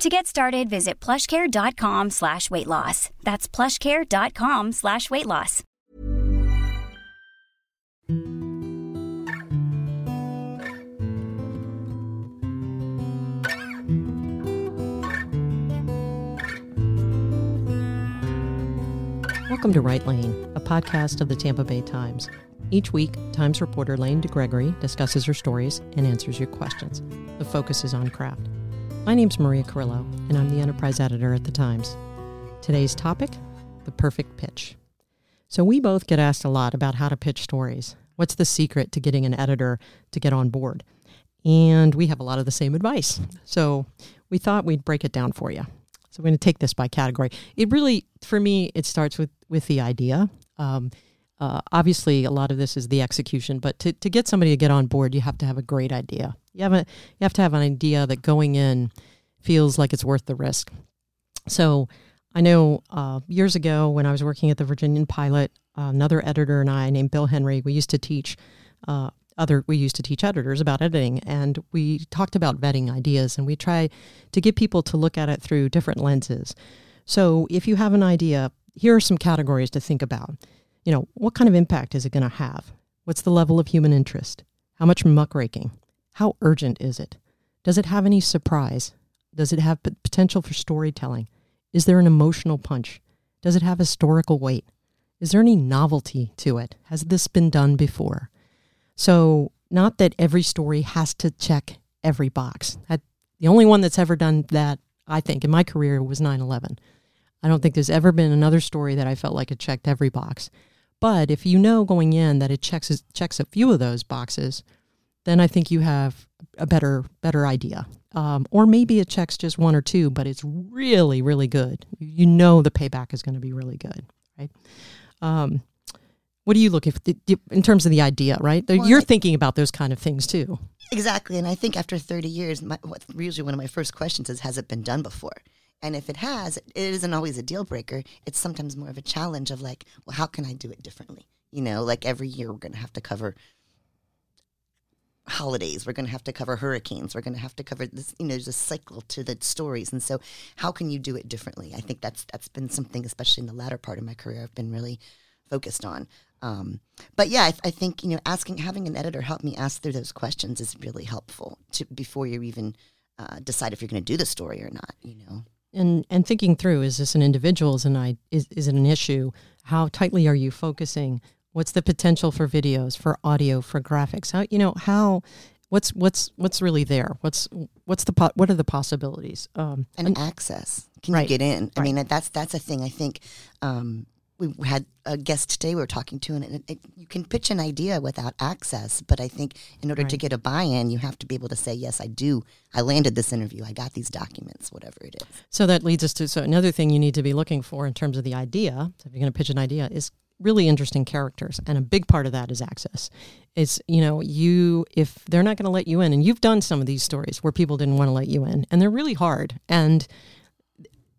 To get started, visit plushcare.com slash weight loss. That's plushcare.com slash weight loss. Welcome to WriteLane, a podcast of the Tampa Bay Times. Each week, Times reporter Lane DeGregory discusses her stories and answers your questions. The focus is on craft. My name's Maria Carrillo, and I'm the enterprise editor at The Times. Today's topic the perfect pitch. So, we both get asked a lot about how to pitch stories. What's the secret to getting an editor to get on board? And we have a lot of the same advice. So, we thought we'd break it down for you. So, we're going to take this by category. It really, for me, it starts with, with the idea. Um, uh, obviously, a lot of this is the execution, but to, to get somebody to get on board, you have to have a great idea. You have, a, you have to have an idea that going in feels like it's worth the risk. So I know uh, years ago when I was working at the Virginian Pilot, uh, another editor and I named Bill Henry, we used to teach uh, other we used to teach editors about editing and we talked about vetting ideas and we try to get people to look at it through different lenses. So if you have an idea, here are some categories to think about you know, what kind of impact is it going to have? What's the level of human interest? How much muckraking? How urgent is it? Does it have any surprise? Does it have p- potential for storytelling? Is there an emotional punch? Does it have historical weight? Is there any novelty to it? Has this been done before? So, not that every story has to check every box. The only one that's ever done that, I think, in my career was 9 11. I don't think there's ever been another story that I felt like it checked every box. But if you know going in that it checks checks a few of those boxes, then I think you have a better better idea. Um, or maybe it checks just one or two, but it's really really good. You know the payback is going to be really good, right? Um, what do you look if in terms of the idea, right? Well, You're I, thinking about those kind of things too. Exactly, and I think after 30 years, my, usually one of my first questions is, "Has it been done before?" And if it has, it isn't always a deal breaker. It's sometimes more of a challenge of like, well, how can I do it differently? You know, like every year we're going to have to cover holidays. We're going to have to cover hurricanes. We're going to have to cover this. You know, there's a cycle to the stories, and so how can you do it differently? I think that's that's been something, especially in the latter part of my career, I've been really focused on. Um, but yeah, I, I, think you know, asking having an editor help me ask through those questions is really helpful to before you even uh, decide if you're going to do the story or not. You know and and thinking through is this an individual? Is an I, is, is it an issue? How tightly are you focusing? What's the potential for videos for audio for graphics? How you know how what's what's what's really there? What's what's the po- what are the possibilities? Um, and, and access. Can right, you get in? I right. mean that's that's a thing i think um, we had a guest today we were talking to, and it, it, you can pitch an idea without access. But I think in order right. to get a buy-in, you have to be able to say, "Yes, I do. I landed this interview. I got these documents, whatever it is." So that leads us to so another thing you need to be looking for in terms of the idea. If you're going to pitch an idea, is really interesting characters, and a big part of that is access. it's you know you if they're not going to let you in, and you've done some of these stories where people didn't want to let you in, and they're really hard, and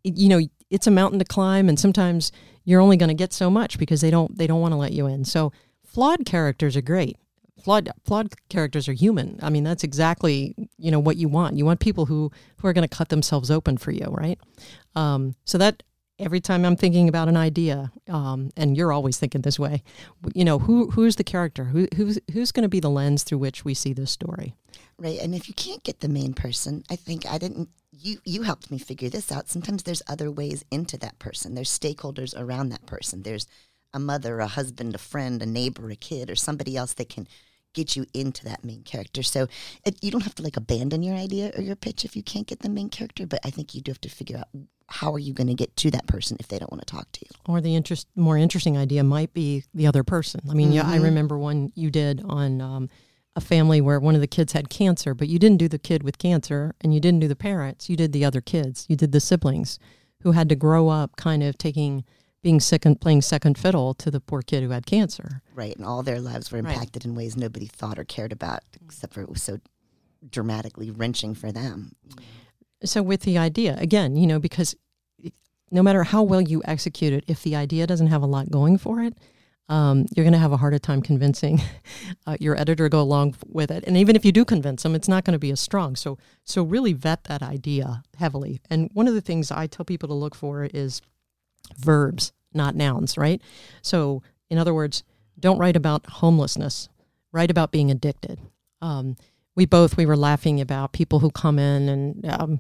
you know it's a mountain to climb, and sometimes you're only going to get so much because they don't they don't want to let you in. So flawed characters are great. Flawed flawed characters are human. I mean, that's exactly you know what you want. You want people who who are going to cut themselves open for you, right? Um, so that every time I'm thinking about an idea, um, and you're always thinking this way, you know, who who's the character? Who who's who's going to be the lens through which we see this story? Right. And if you can't get the main person, I think I didn't you you helped me figure this out. Sometimes there's other ways into that person. There's stakeholders around that person. There's a mother, a husband, a friend, a neighbor, a kid, or somebody else that can get you into that main character. So it, you don't have to like abandon your idea or your pitch if you can't get the main character, but I think you do have to figure out how are you going to get to that person if they don't want to talk to you. Or the interest, more interesting idea might be the other person. I mean, mm-hmm. yeah, I mm-hmm. remember one you did on um, a family where one of the kids had cancer, but you didn't do the kid with cancer and you didn't do the parents. You did the other kids. You did the siblings who had to grow up kind of taking being second playing second fiddle to the poor kid who had cancer. Right. And all their lives were Right. impacted in ways nobody thought or cared about, except for it was so dramatically wrenching for them. So with the idea, again, you know, because no matter how well you execute it, if the idea doesn't have a lot going for it, um, you're going to have a harder time convincing uh, your editor to go along with it. And even if you do convince them, it's not going to be as strong. So, so really vet that idea heavily. And one of the things I tell people to look for is verbs, not nouns, right? So, in other words, don't write about homelessness. Write about being addicted. Um, we both we were laughing about people who come in and um,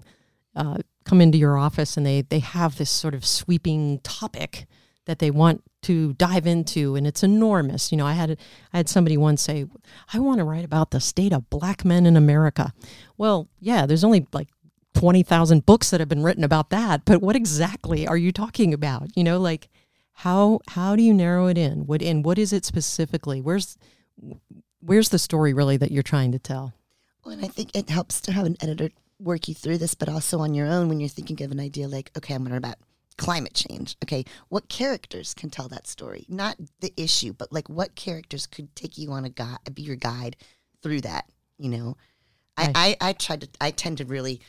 uh, come into your office and they they have this sort of sweeping topic that they want to dive into and it's enormous. You know i had i had somebody once say i want to write about the state of black men in america. Well yeah there's only like 20,000 books that have been written about that but what exactly are you talking about? You know like how how do you narrow it in? What and what is it specifically? Where's where's the story really that you're trying to tell? Well, and I think it helps to have an editor work you through this, but also on your own when you're thinking of an idea like, okay, I'm going to write about climate change. Okay, what characters can tell that story? Not the issue, but like what characters could take you on a guide, be your guide through that. You know, Right. I, I I try to I tend to really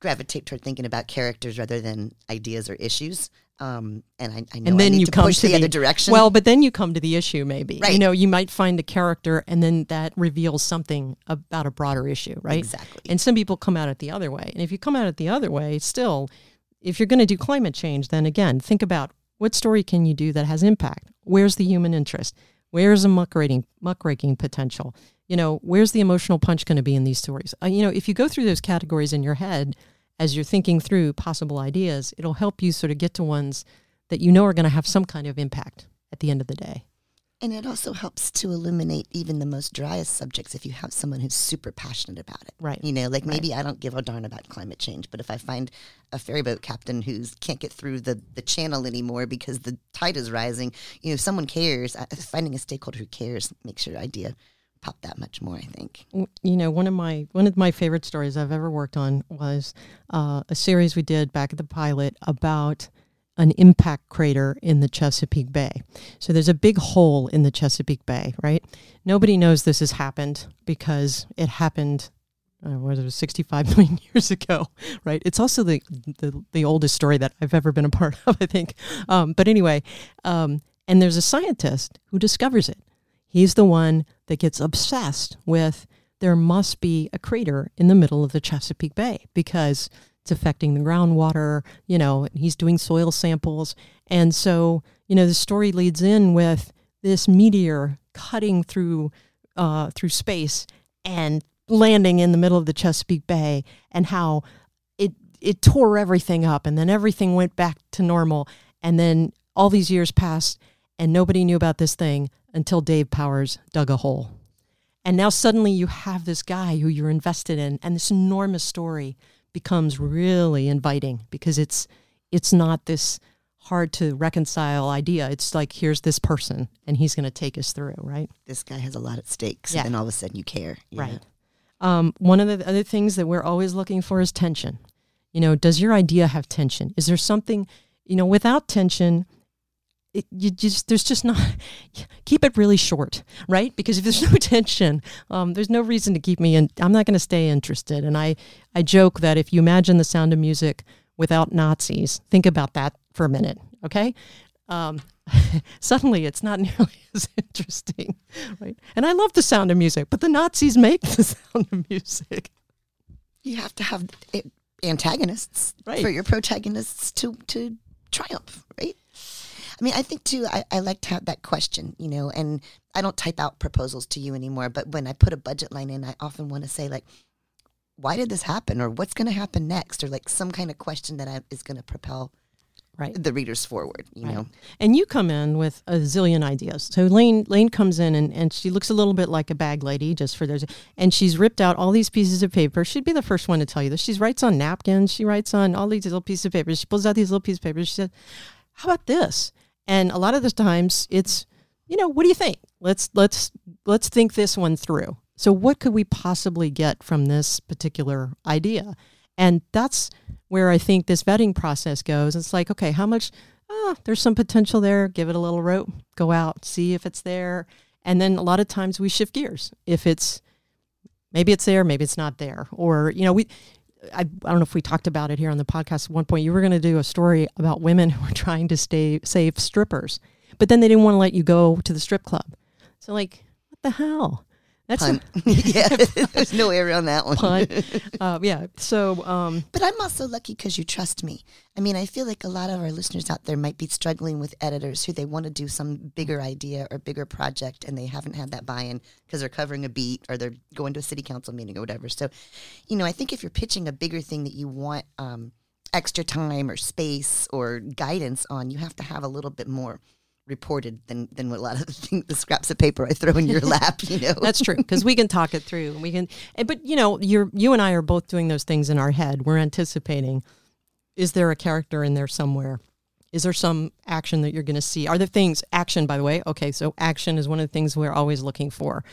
gravitate toward thinking about characters rather than ideas or issues. Um, and I, I know and I then need you to come push to the, other direction. Well, but then you come to the issue, maybe. Right. You know, you might find a character, and then that reveals something about a broader issue, right? exactly. And some people come at it the other way. And if you come at it the other way, still, if you're going to do climate change, then again, think about what story can you do that has impact? Where's the human interest? Where's the muckraking, muckraking potential? You know, where's the emotional punch going to be in these stories? Uh, you know, if you go through those categories in your head as you're thinking through possible ideas, it'll help you sort of get to ones that you know are going to have some kind of impact at the end of the day. And it also helps to illuminate even the most driest subjects if you have someone who's super passionate about it. Right. You know, like Right. maybe I don't give a darn about climate change, but if I find a ferry boat captain who can't get through the, the channel anymore because the tide is rising, you know, if someone cares, finding a stakeholder who cares makes your idea pop that much more, I think. you know one of my one of my favorite stories I've ever worked on was uh, a series we did back at the pilot about an impact crater in the Chesapeake Bay. So there's a big hole in the Chesapeake Bay, right? Nobody knows this has happened because it happened. Uh, what was it 65 million years ago, right? It's also the, the the oldest story that I've ever been a part of, I think. Um, but anyway, um, and there's a scientist who discovers it. He's the one that gets obsessed with there must be a crater in the middle of the Chesapeake Bay because it's affecting the groundwater, you know, he's doing soil samples. And so, you know, the story leads in with this meteor cutting through uh, through space and landing in the middle of the Chesapeake Bay and how it it tore everything up and then everything went back to normal and then all these years passed and nobody knew about this thing until Dave Powars dug a hole. And now suddenly you have this guy who you're invested in and this enormous story becomes really inviting because it's it's not this hard to reconcile idea. It's like here's this person and he's going to take us through, right? This guy has a lot at stake. So Yeah. then all of a sudden you care. you? Right. Um, one of the other things that we're always looking for is tension. You know, does your idea have tension? Is there something, you know, without tension, it, you just there's just not keep it really short, right? Because if there's no tension, um, there's no reason to keep me in. I'm not going to stay interested. And I I joke that if you imagine the sound of music without Nazis, think about that for a minute, okay? Um, suddenly it's not nearly as interesting, right? And I love the sound of music, but the Nazis make the sound of music. You have to have eh, antagonists Right. for your protagonists to, to triumph, right? I mean, I think too, I, I like to have that question, you know, and I don't type out proposals to you anymore, but when I put a budget line in, I often want to say, like, why did this happen? Or what's going to happen next? Or like some kind of question that I, is going to propel Right. the readers forward, you Right. know? And you come in with a zillion ideas. So Lane Lane comes in and, and she looks a little bit like a bag lady, just for those. And she's ripped out all these pieces of paper. She'd be the first one to tell you this. She writes on napkins. She writes on all these little pieces of paper. She pulls out these little pieces of paper. She said, "How about this?" And a lot of the times, it's, you know, what do you think? Let's let's let's think this one through. So what could we possibly get from this particular idea? And that's where I think this vetting process goes. It's like, okay, how much oh, there's some potential there. Give it a little rope, go out, see if it's there. And then a lot of times we shift gears. If it's maybe it's there, maybe it's not there. Or, you know, we, I, I don't know if we talked about it here on the podcast at one point. You were going to do a story about women who were trying to stay save strippers, but then they didn't want to let you go to the strip club. So, like, what the hell? That's a, yeah. There's no air on that one. Pun. Uh, yeah. So, um, but I'm also lucky because you trust me. I mean, I feel like a lot of our listeners out there might be struggling with editors who they want to do some bigger idea or bigger project, and they haven't had that buy-in because they're covering a beat or they're going to a city council meeting or whatever. So, you know, I think if you're pitching a bigger thing that you want um, extra time or space or guidance on, you have to have a little bit more reported than than what a lot of the, things, the scraps of paper I throw in your lap. You know, that's true because we can talk it through. We can, but you know, you're you and I are both doing those things in our head. We're anticipating. Is there a character in there somewhere? Is there some action that you're going to see? Are there things action? By the way, okay, so action is one of the things we're always looking for.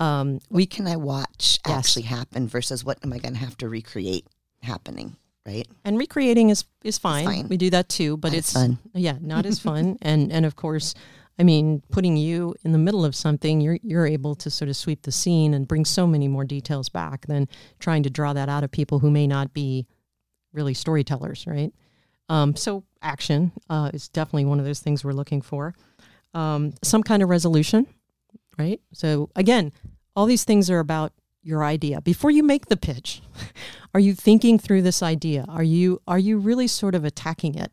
Um, what we can I watch yes. actually happen versus what am I going to have to recreate happening? Right? And recreating is is fine. fine. We do that too, but not it's fun. Yeah, not as fun. and and of course, I mean, putting you in the middle of something, you're you're able to sort of sweep the scene and bring so many more details back than trying to draw that out of people who may not be really storytellers, right? Um, so action uh, is definitely one of those things we're looking for. Um, some kind of resolution, right? So again, all these things are about your idea. Before you make the pitch are you thinking through this idea? Are you are you really sort of attacking it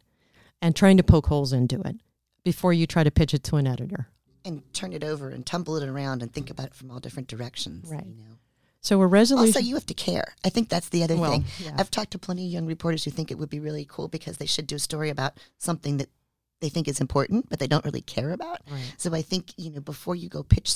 and trying to poke holes into it before you try to pitch it to an editor? And turn it over and tumble it around and think about it from all different directions right. you know? So a resolution also you have to care. I think that's the other well, thing. yeah. i've talked to plenty of young reporters who think it would be really cool because they should do a story about something that they think is important but they don't really care about. Right. so i think you know before you go pitch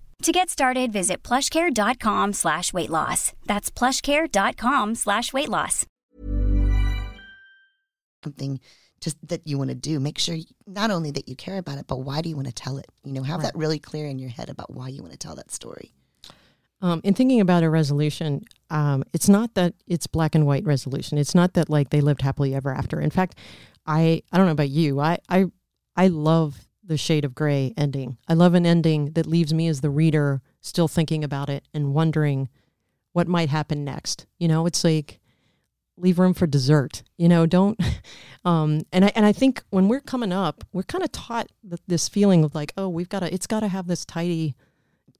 To get started, visit plushcare.com slash weight loss. That's plushcare.com slash weight loss. Something just that you want to do. Make sure not only that you care about it, but why do you want to tell it? You know, have right. that really clear in your head about why you want to tell that story. Um, in thinking about a resolution, um, it's not that it's black and white resolution. It's not that like they lived happily ever after. In fact, I I don't know about you. I I I love the shade of gray ending. I love an ending that leaves me as the reader still thinking about it and wondering what might happen next. You know, it's like leave room for dessert. You know, don't. Um, and I and I think when we're coming up, we're kind of taught this feeling of like, oh, we've got to. It's got to have this tidy.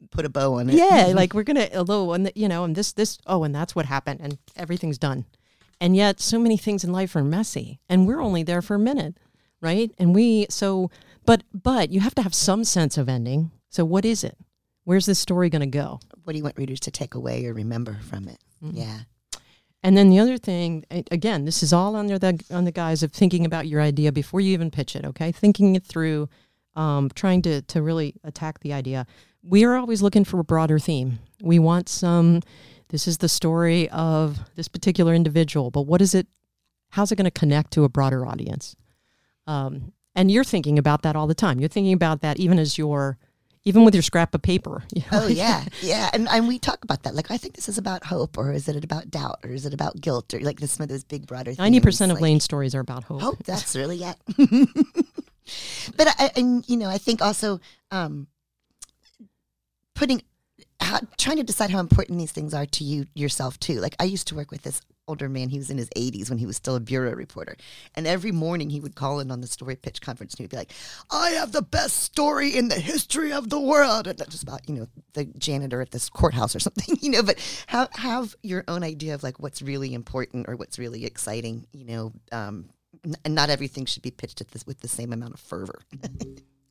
Put a bow on it. Yeah, like we're gonna. Although, and the, you know, and this this. Oh, and that's what happened, and everything's done. And yet, so many things in life are messy, and we're only there for a minute, right? And we so but but you have to have some sense of ending. So what is it? Where's this story going to go? What do you want readers to take away or remember from it? Mm-hmm. Yeah. And then the other thing, again, this is all under the on the guise of thinking about your idea before you even pitch it. Okay, thinking it through, um, trying to to really attack the idea. We are always looking for a broader theme. We want some. This is the story of this particular individual, but what is it? How's it going to connect to a broader audience? Um, and you're thinking about that all the time. You're thinking about that even as you're, even with your scrap of paper. You know? Oh yeah, yeah, and and we talk about that. Like, I think this is about hope, or is it about doubt, or is it about guilt, or like this some of those big broader. Ninety percent of like, Lane stories are about hope. Hope. That's really it. but I, and you know, I think also um, putting how, trying to decide how important these things are to you yourself too. Like I used to work with this older man. He was in his 80s when he was still a bureau reporter. And every morning he would call in on the story pitch conference and he'd be like, I have the best story in the history of the world. And just about, you know, the janitor at this courthouse or something, you know, but have, have your own idea of like what's really important or what's really exciting, you know, um, and not everything should be pitched this, with the same amount of fervor.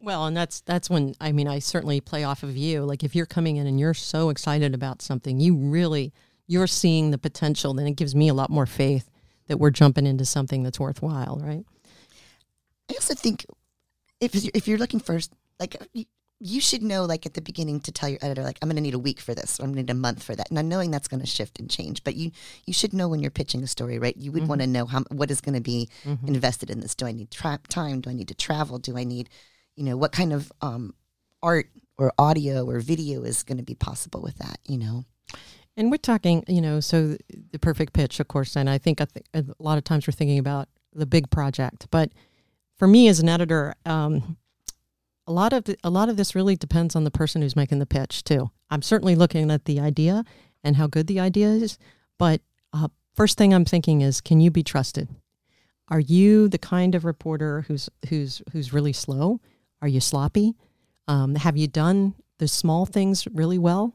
Well, and that's that's when I mean I certainly play off of you. Like if you're coming in and you're so excited about something, you really you're seeing the potential, then it gives me a lot more faith that we're jumping into something that's worthwhile, right? I also think if you're, if you're looking for like you should know like at the beginning to tell your editor like i'm going to need a week for this or i'm going to need a month for that. Now knowing that's going to shift and change but you you should know when you're pitching a story right? You would Mm-hmm. want to know how what is going to be invested in this. Do i need tra- time? Do i need to travel? Do i need you know what kind of um, art or audio or video is going to be possible with that you know And we're talking, you know, so the perfect pitch, of course. And I think I a lot of times we're thinking about the big project. But for me as an editor, um, a lot of the, a lot of this really depends on the person who's making the pitch too. I'm certainly looking at the idea and how good the idea is. But uh, first thing I'm thinking is, can you be trusted? Are you the kind of reporter who's who's who's really slow? Are you sloppy? Um, have you done the small things really well?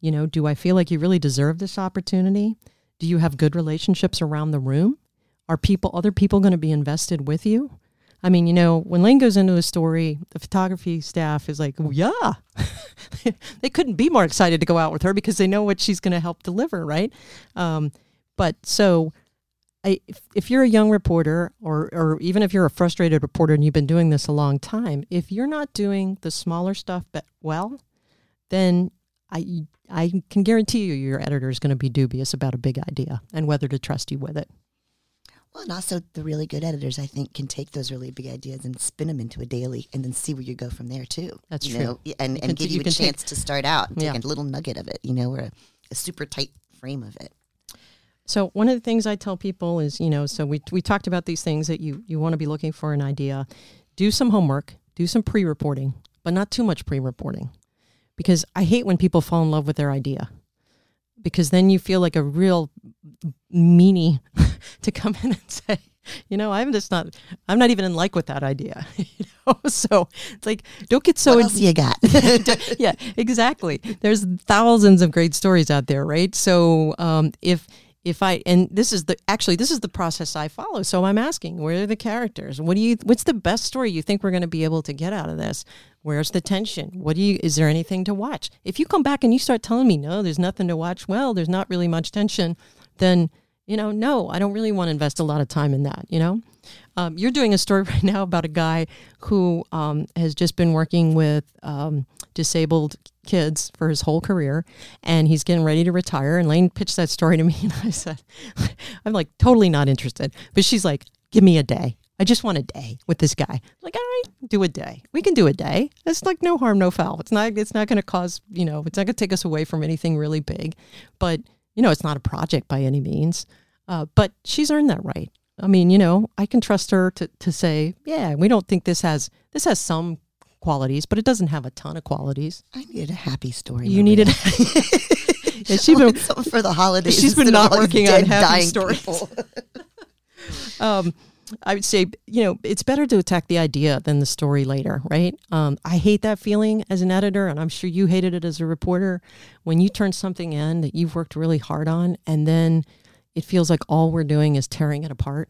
You know, do I feel like you really deserve this opportunity? Do you have good relationships around the room? Are people, other people going to be invested with you? I mean, you know, when Lane goes into a story, the photography staff is like, yeah. they couldn't be more excited to go out with her because they know what she's going to help deliver, right? Um, but so I, if, if you're a young reporter or, or even if you're a frustrated reporter and you've been doing this a long time, if you're not doing the smaller stuff but well, then I, I can guarantee you your editor is going to be dubious about a big idea and whether to trust you with it. well and also the really good editors i think can take those really big ideas and spin them into a daily and then see where you go from there too That's you true. know, and, and give you you, a can take- chance to start out and Yeah. take a little nugget of it you know or a, a super tight frame of it So one of the things I tell people is, you know, so we we talked about these things that you you want to be looking for an idea. Do some homework, do some pre-reporting, but not too much pre-reporting. Because I hate when people fall in love with their idea. Because then you feel like a real meanie to come in and say, you know, I'm just not I'm not even in like with that idea. you know? So it's like don't get so what in- else you got yeah, exactly. There's thousands of great stories out there, right? So um, if if I and this is the actually this is the process I follow. So I'm asking, where are the characters? What do you? What's the best story you think we're going to be able to get out of this? Where's the tension? What do you? Is there anything to watch? If you come back and you start telling me no, there's nothing to watch. Well, there's not really much tension. Then you know, no, I don't really want to invest a lot of time in that. You know, um, you're doing a story right now about a guy who um, has just been working with um, disabled kids for his whole career, and he's getting ready to retire. And Lane pitched that story to me, and I said, "I'm like totally not interested." But she's like, "Give me a day. I just want a day with this guy." Like, all right, do a day. We can do a day. It's like no harm, no foul. It's not. It's not going to cause you know. It's not going to take us away from anything really big, but you know, it's not a project by any means. Uh, but she's earned that right. I mean, you know, I can trust her to, to say, yeah, we don't think this has this has some qualities, but it doesn't have a ton of qualities. i needed a happy story You needed. yeah, she's been for the holidays She's been not working on happy dying stories. um, I would say, you know, it's better to attack the idea than the story later, right? Um, I hate that feeling as an editor, and I'm sure you hated it as a reporter when you turn something in that you've worked really hard on, and then it feels like all we're doing is tearing it apart.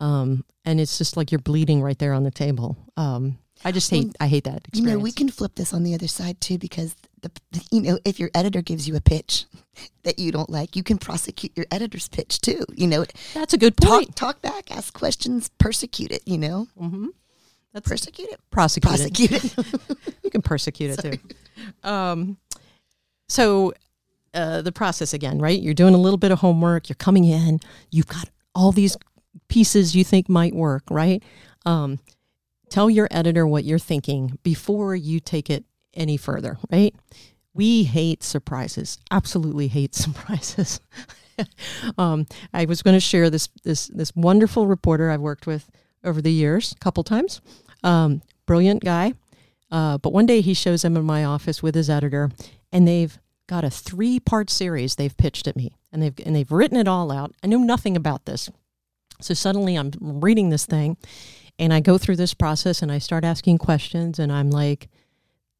Um, and it's just like you're bleeding right there on the table. Um, I just hate, I hate that You experience. know, we can flip this on the other side too, because the, you know, if your editor gives you a pitch that you don't like, you can prosecute your editor's pitch too. You know, That's a good point. talk back, ask questions, persecute it. You know, Mm-hmm. That's persecute it, prosecute. it. prosecute it. You can persecute it too. Um, so uh, the process again, right? You're doing a little bit of homework. You're coming in. You've got all these pieces you think might work, right? Um, tell your editor what you're thinking before you take it any further, right? We hate surprises. Absolutely hate surprises. um, I was going to share this this this wonderful reporter I've worked with over the years, a couple times. Um, brilliant guy. Uh, but one day he shows him in my office with his editor, and they've got a three part series they've pitched at me, and they've and they've written it all out. I know nothing about this, so suddenly I'm reading this thing, and I go through this process, and I start asking questions, and I'm like,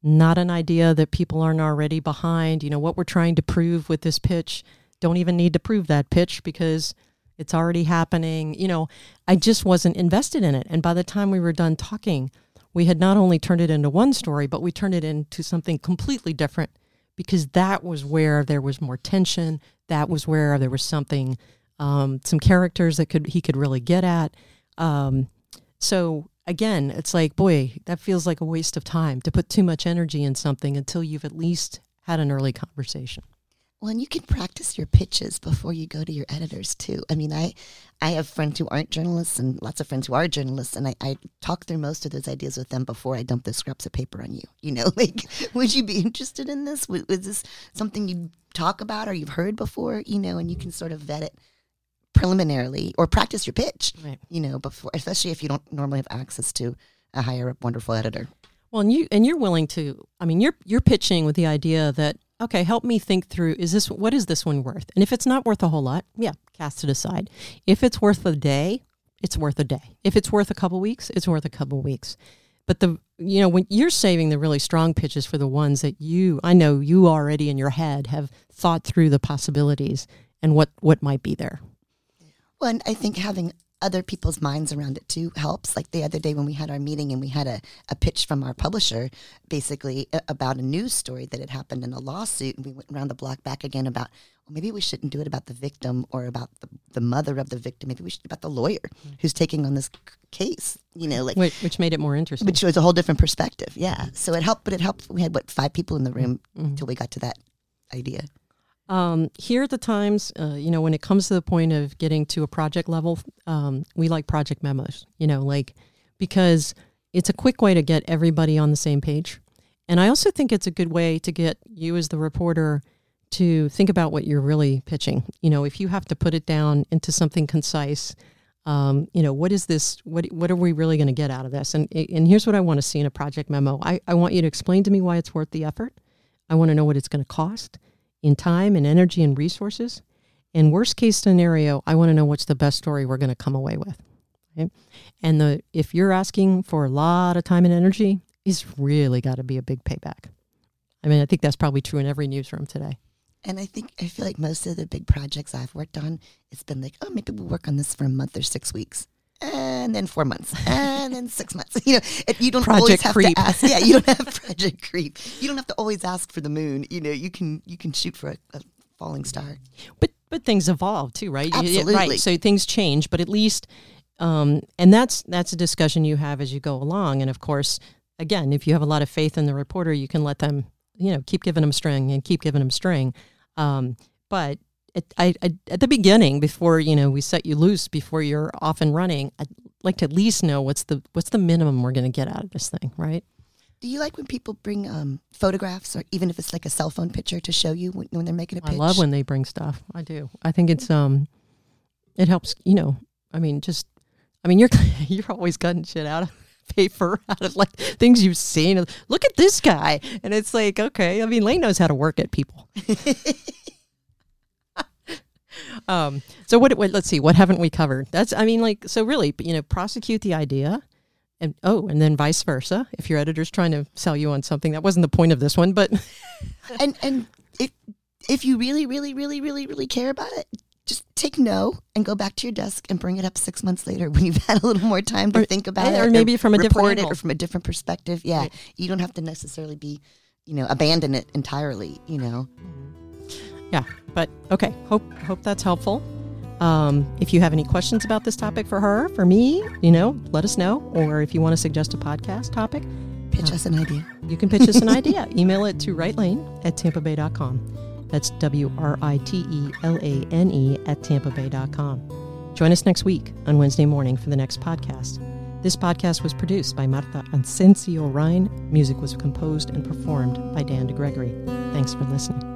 not an idea that people aren't already behind. You know what we're trying to prove with this pitch. Don't even need to prove that pitch because it's already happening. You know, I just wasn't invested in it. And by the time we were done talking, we had not only turned it into one story, but we turned it into something completely different because that was where there was more tension. That was where there was something, um, some characters that could he could really get at. Um, so again, it's like, boy, that feels like a waste of time to put too much energy in something until you've at least had an early conversation. Well, and you can practice your pitches before you go to your editors too. I mean, I, I have friends who aren't journalists and lots of friends who are journalists, and I, I talk through most of those ideas with them before I dump the scraps of paper on you. You know, like, would you be interested in this? Was, was this something you talk about or you've heard before? You know, and you can sort of vet it preliminarily or practice your pitch. Right. You know, before, especially if you don't normally have access to a higher up wonderful editor. Well, and you and you're willing to. I mean, you're you're pitching with the idea that okay, help me think through. Is this what is this one worth? And if it's not worth a whole lot, yeah, cast it aside. If it's worth a day, it's worth a day. If it's worth a couple weeks, it's worth a couple weeks. But the you know when you're saving the really strong pitches for the ones that you I know you already in your head have thought through the possibilities and what what might be there. Well, and I think having other people's minds around it too helps. Like the other day when we had our meeting and we had a, a pitch from our publisher, basically about a news story that had happened in a lawsuit. And we went around the block back again about, well, maybe we shouldn't do it about the victim or about the, the mother of the victim. Maybe we should do about the lawyer mm-hmm. who's taking on this case, you know, like. Which, which, made it more interesting. Which was a whole different perspective. Yeah. So it helped, but it helped. We had, what, five people in the room mm-hmm. until we got to that idea. Um, here at the Times, uh, you know, when it comes to the point of getting to a project level, um, we like project memos, you know, like because it's a quick way to get everybody on the same page. And I also think it's a good way to get you as the reporter to think about what you're really pitching. You know, if you have to put it down into something concise, um, you know, what is this? What what are we really going to get out of this? And and here's what I want to see in a project memo. I, I want you to explain to me why it's worth the effort. I want to know what it's going to cost in time and energy and resources. In worst case scenario, I want to know what's the best story we're going to come away with. Okay? And the if you're asking for a lot of time and energy, it's really got to be a big payback. I mean, I think that's probably true in every newsroom today. And I think I feel like most of the big projects I've worked on, it's been like, oh, maybe we'll work on this for a month or six weeks and then four months, and then six months. You know, you don't project always have creep. to ask. Yeah, you don't have project creep. You don't have to always ask for the moon. You know, you can you can shoot for a, a falling star. But but things evolve too, right? Absolutely. Right. So things change, but at least, um, and that's that's a discussion you have as you go along. And of course, again, if you have a lot of faith in the reporter, you can let them, you know, keep giving them string and keep giving them string. Um, but at, I, I, at the beginning, before you know we set you loose, before you're off and running, I'd like to at least know what's the what's the minimum we're going to get out of this thing, right? Do you like when people bring um, photographs, or even if it's like a cell phone picture, to show you when, when they're making a pitch? I love when they bring stuff. I do. I think it's um, it helps. You know, I mean, just, I mean, you're you're always cutting shit out of paper out of like things you've seen. Look at this guy, and it's like, okay. I mean, Lane knows how to work at people. um, so what, what? Let's see. What haven't we covered? That's. I mean, like, so really, you know, prosecute the idea, and oh, and then vice versa. If your editor's trying to sell you on something, that wasn't the point of this one, but. and and if if you really, really, really, really, really care about it, just take no and go back to your desk and bring it up six months later when you've had a little more time to or, think about it, or maybe from a different or from a different perspective. Yeah, right. you don't have to necessarily be, you know, abandon it entirely. You know. Yeah, but okay. Hope hope that's helpful. Um, if you have any questions about this topic for her, for me, you know, let us know. Or if you want to suggest a podcast topic, pitch uh, us an idea. You can pitch us an idea. Email it to writelane at tampabay.com. That's W R I T E L A N E at tampabay.com. Join us next week on Wednesday morning for the next podcast. This podcast was produced by Marta Asensio Ryan. Music was composed and performed by Dan DeGregory. Thanks for listening.